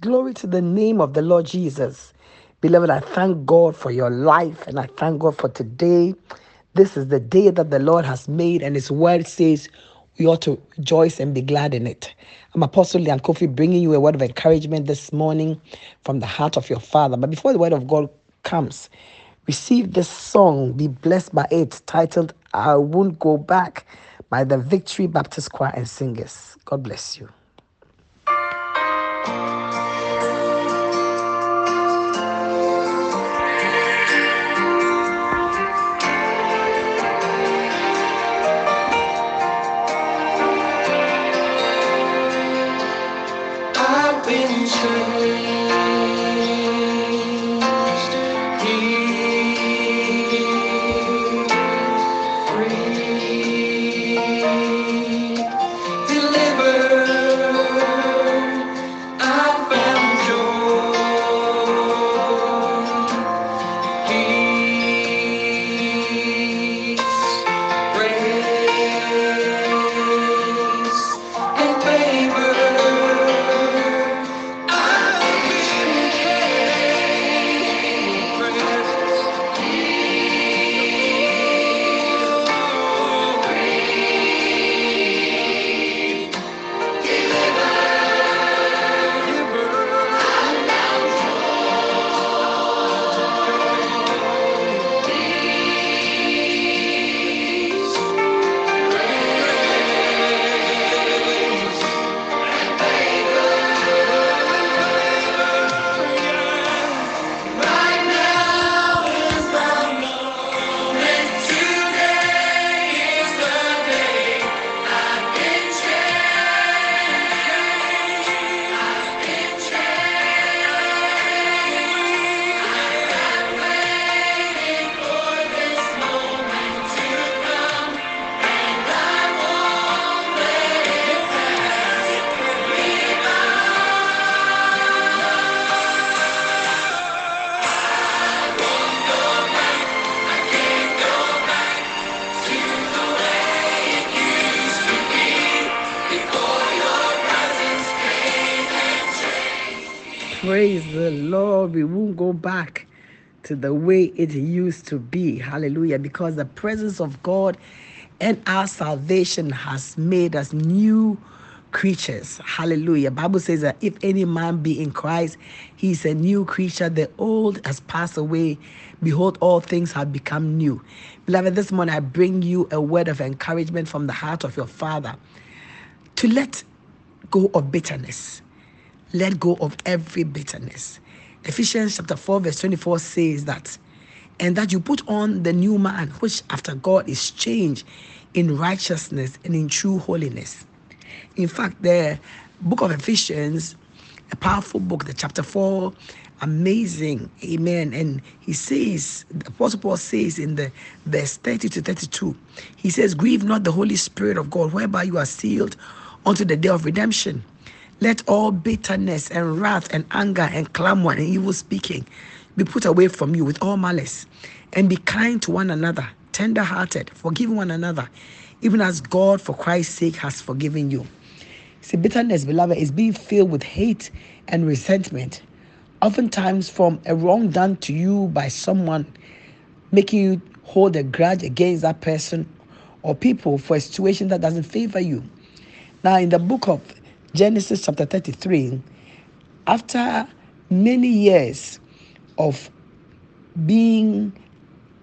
Glory to the name of the Lord Jesus. Beloved, I thank God for your life and I thank God for today. This is the day that the Lord has made, and His word says we ought to rejoice and be glad in it. I'm Apostle Lyanne Koffi bringing you a word of encouragement this morning from the heart of your Father. But before the word of God comes, receive this song, be blessed by it, titled I Won't Go Back by the Victory Baptist Choir and Singers. God bless you. Praise the Lord. We won't go back to the way it used to be. Hallelujah. Because the presence of God and our salvation has made us new creatures. Hallelujah. Bible says that if any man be in Christ, he's a new creature. The old has passed away. Behold, all things have become new. Beloved, this morning I bring you a word of encouragement from the heart of your Father to let go of bitterness. Let go of every bitterness. Ephesians chapter 4, verse 24 says that, and that you put on the new man, which after God is changed in righteousness and in true holiness. In fact, the book of Ephesians, a powerful book, the chapter 4, amazing. Amen. And he says, the Apostle Paul says in the verse 30 to 32, he says, Grieve not the Holy Spirit of God, whereby you are sealed unto the day of redemption. Let all bitterness and wrath and anger and clamor and evil speaking be put away from you with all malice, and be kind to one another, tender hearted, forgiving one another, even as God for Christ's sake has forgiven you. See, bitterness, beloved, is being filled with hate and resentment, oftentimes from a wrong done to you by someone, making you hold a grudge against that person or people for a situation that doesn't favor you. Now, in the book of Genesis, chapter 33, after many years of being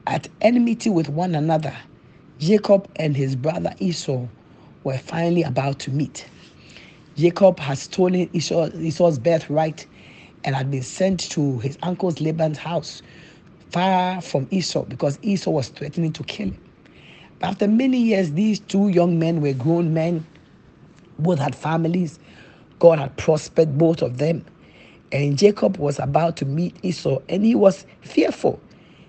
at enmity with one another, Jacob and his brother Esau were finally about to meet. Jacob had stolen Esau, Esau's birthright and had been sent to his uncle's Laban's house, far from Esau, because Esau was threatening to kill him. But after many years, these two young men were grown men, both had families. God had prospered both of them. And Jacob was about to meet Esau, and he was fearful.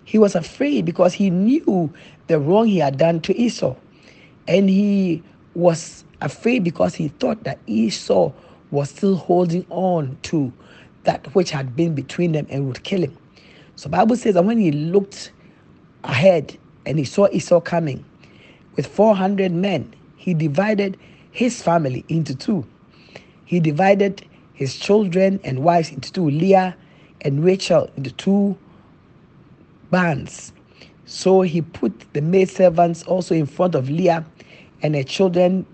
He was afraid because he knew the wrong he had done to Esau. And he was afraid because he thought that Esau was still holding on to that which had been between them and would kill him. So Bible says that when he looked ahead and he saw Esau coming with 400 men, he divided his family into two. He divided his children and wives into two, Leah and Rachel into two bands. So he put the maidservants also in front of Leah and her children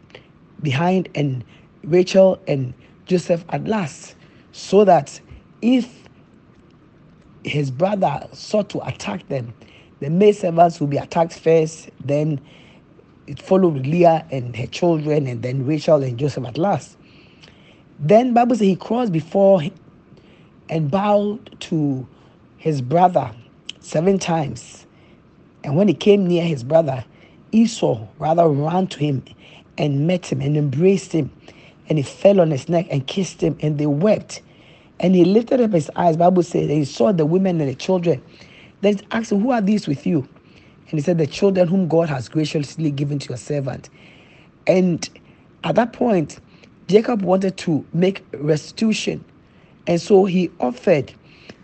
behind, and Rachel and Joseph at last, so that if his brother sought to attack them, the maidservants will be attacked first, then it followed Leah and her children, and then Rachel and Joseph at last. Then Bible says he crossed before and bowed to his brother seven times. And when he came near his brother, Esau rather ran to him and met him and embraced him. And he fell on his neck and kissed him, and they wept. And he lifted up his eyes. Bible says he saw the women and the children. Then he asked him, Who are these with you? And he said, The children whom God has graciously given to your servant. And at that point, Jacob wanted to make restitution. And so he offered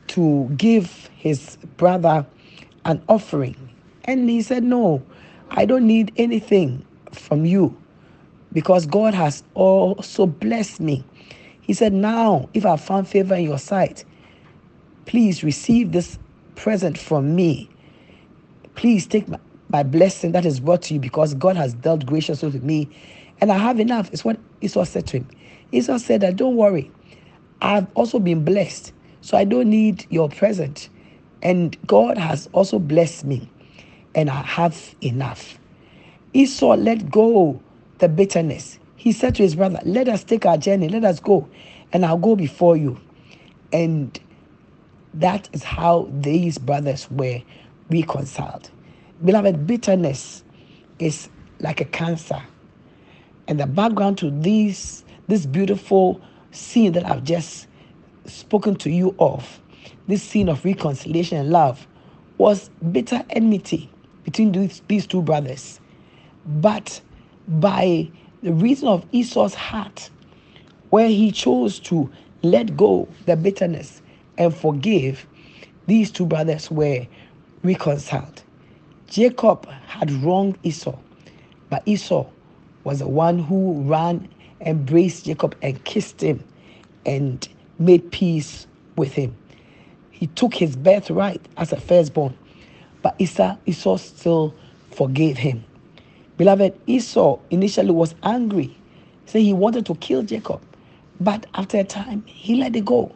to give his brother an offering. And he said, No, I don't need anything from you because God has also blessed me. He said, Now, if I found favor in your sight, please receive this present from me. Please take my, my blessing that is brought to you because God has dealt graciously with me and I have enough. It's what Esau said to him. Esau said that don't worry, I've also been blessed, so I don't need your present. And God has also blessed me, and I have enough. Esau let go the bitterness. He said to his brother, Let us take our journey, let us go, and I'll go before you. And that is how these brothers were reconciled. Beloved, bitterness is like a cancer and the background to this this beautiful scene that I've just spoken to you of, this scene of reconciliation and love, was bitter enmity between these, these two brothers. But by the reason of Esau's heart, where he chose to let go the bitterness and forgive, these two brothers were reconciled. Jacob had wronged Esau, but Esau was the one who ran, embraced Jacob, and kissed him and made peace with him. He took his birthright as a firstborn, but Esau, Esau still forgave him. Beloved, Esau initially was angry. Say he wanted to kill Jacob, but after a time, he let it go.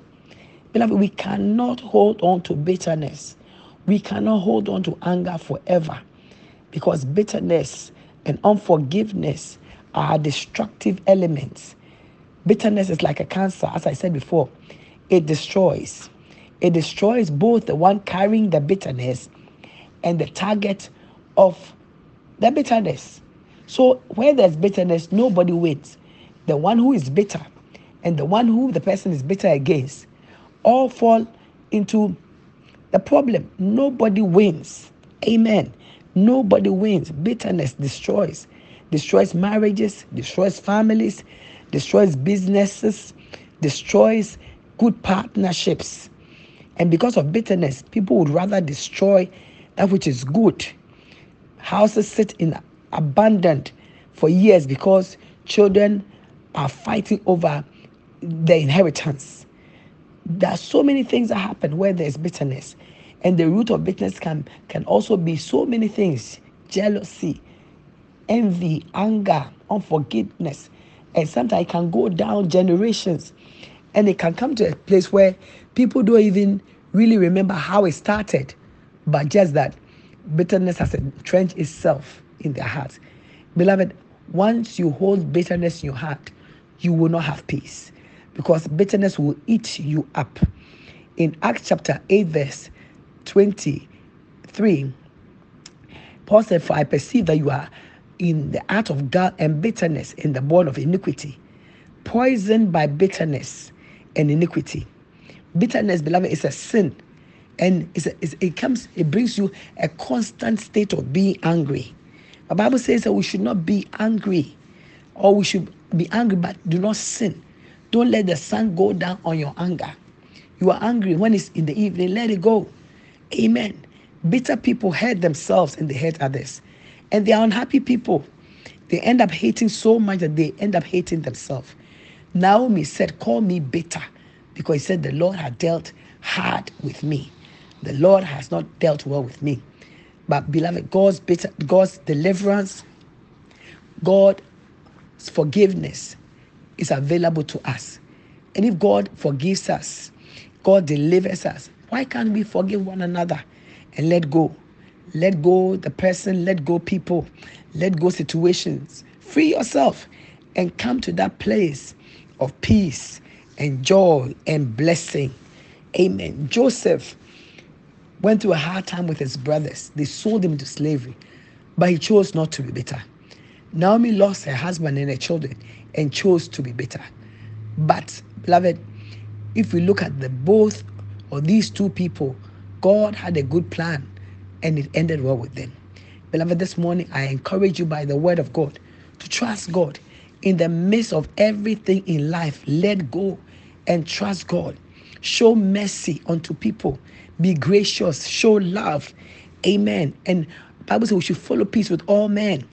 Beloved, we cannot hold on to bitterness. We cannot hold on to anger forever because bitterness and unforgiveness are destructive elements. Bitterness is like a cancer, as I said before. It destroys. It destroys both the one carrying the bitterness and the target of the bitterness. So where there's bitterness, nobody wins. The one who is bitter and the one who the person is bitter against all fall into the problem. Nobody wins. Amen. Nobody wins. Bitterness destroys destroys marriages, destroys families, destroys businesses, destroys good partnerships. And because of bitterness, people would rather destroy that which is good. Houses sit in abandoned for years because children are fighting over the inheritance. There are so many things that happen where there's bitterness. And the root of bitterness can, can also be so many things jealousy, envy, anger, unforgiveness. And sometimes it can go down generations. And it can come to a place where people don't even really remember how it started, but just that bitterness has entrenched itself in their hearts. Beloved, once you hold bitterness in your heart, you will not have peace because bitterness will eat you up. In Acts chapter 8, verse 23, Paul said, For I perceive that you are in the art of gall and bitterness in the born of iniquity, poisoned by bitterness and iniquity. Bitterness, beloved, is a sin, and it's a, it's, it comes, it brings you a constant state of being angry. The Bible says that we should not be angry, or we should be angry, but do not sin. Don't let the sun go down on your anger. You are angry when it's in the evening, let it go. Amen. Bitter people hurt themselves and they hurt others. And they are unhappy people. They end up hating so much that they end up hating themselves. Naomi said, Call me bitter, because he said, The Lord had dealt hard with me. The Lord has not dealt well with me. But beloved, God's bitter, God's deliverance, God's forgiveness is available to us. And if God forgives us, God delivers us, why can't we forgive one another and let go? Let go the person, let go people, let go situations. Free yourself and come to that place of peace and joy and blessing. Amen. Joseph went through a hard time with his brothers. They sold him into slavery, but he chose not to be bitter. Naomi lost her husband and her children and chose to be bitter. But, beloved, if we look at the both of these two people, God had a good plan and it ended well with them. Beloved, this morning I encourage you by the word of God to trust God in the midst of everything in life. Let go and trust God. Show mercy unto people. Be gracious. Show love. Amen. And Bible says we should follow peace with all men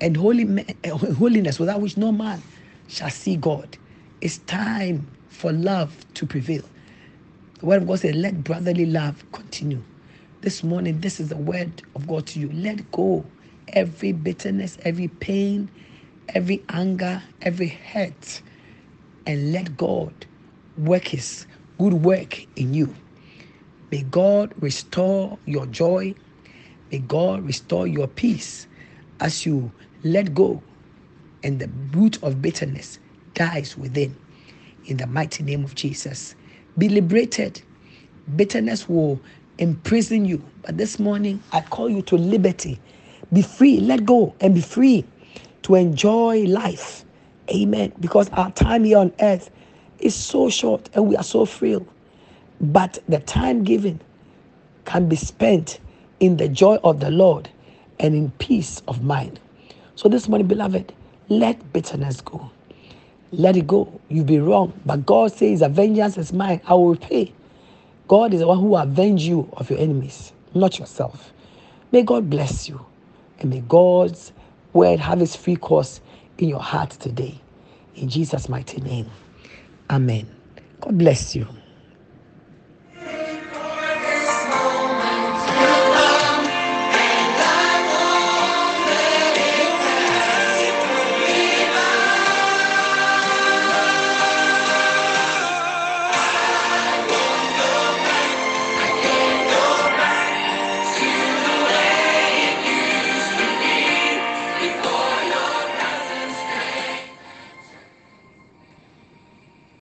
and holy holiness without which no man shall see God. It's time for love to prevail. The word of God says, let brotherly love continue. This morning, this is the word of God to you. Let go every bitterness, every pain, every anger, every hurt, and let God work his good work in you. May God restore your joy. May God restore your peace as you let go and the root of bitterness dies within. In the mighty name of Jesus. Be liberated. Bitterness will imprison you. But this morning, I call you to liberty. Be free. Let go and be free to enjoy life. Amen. Because our time here on earth is so short and we are so frail. But the time given can be spent in the joy of the Lord and in peace of mind. So this morning, beloved, let bitterness go. Let it go. You've been wrong. But God says, A vengeance is mine. I will repay. God is the one who avenge you of your enemies, not yourself. May God bless you. And may God's word have its free course in your heart today. In Jesus' mighty name. Amen. God bless you.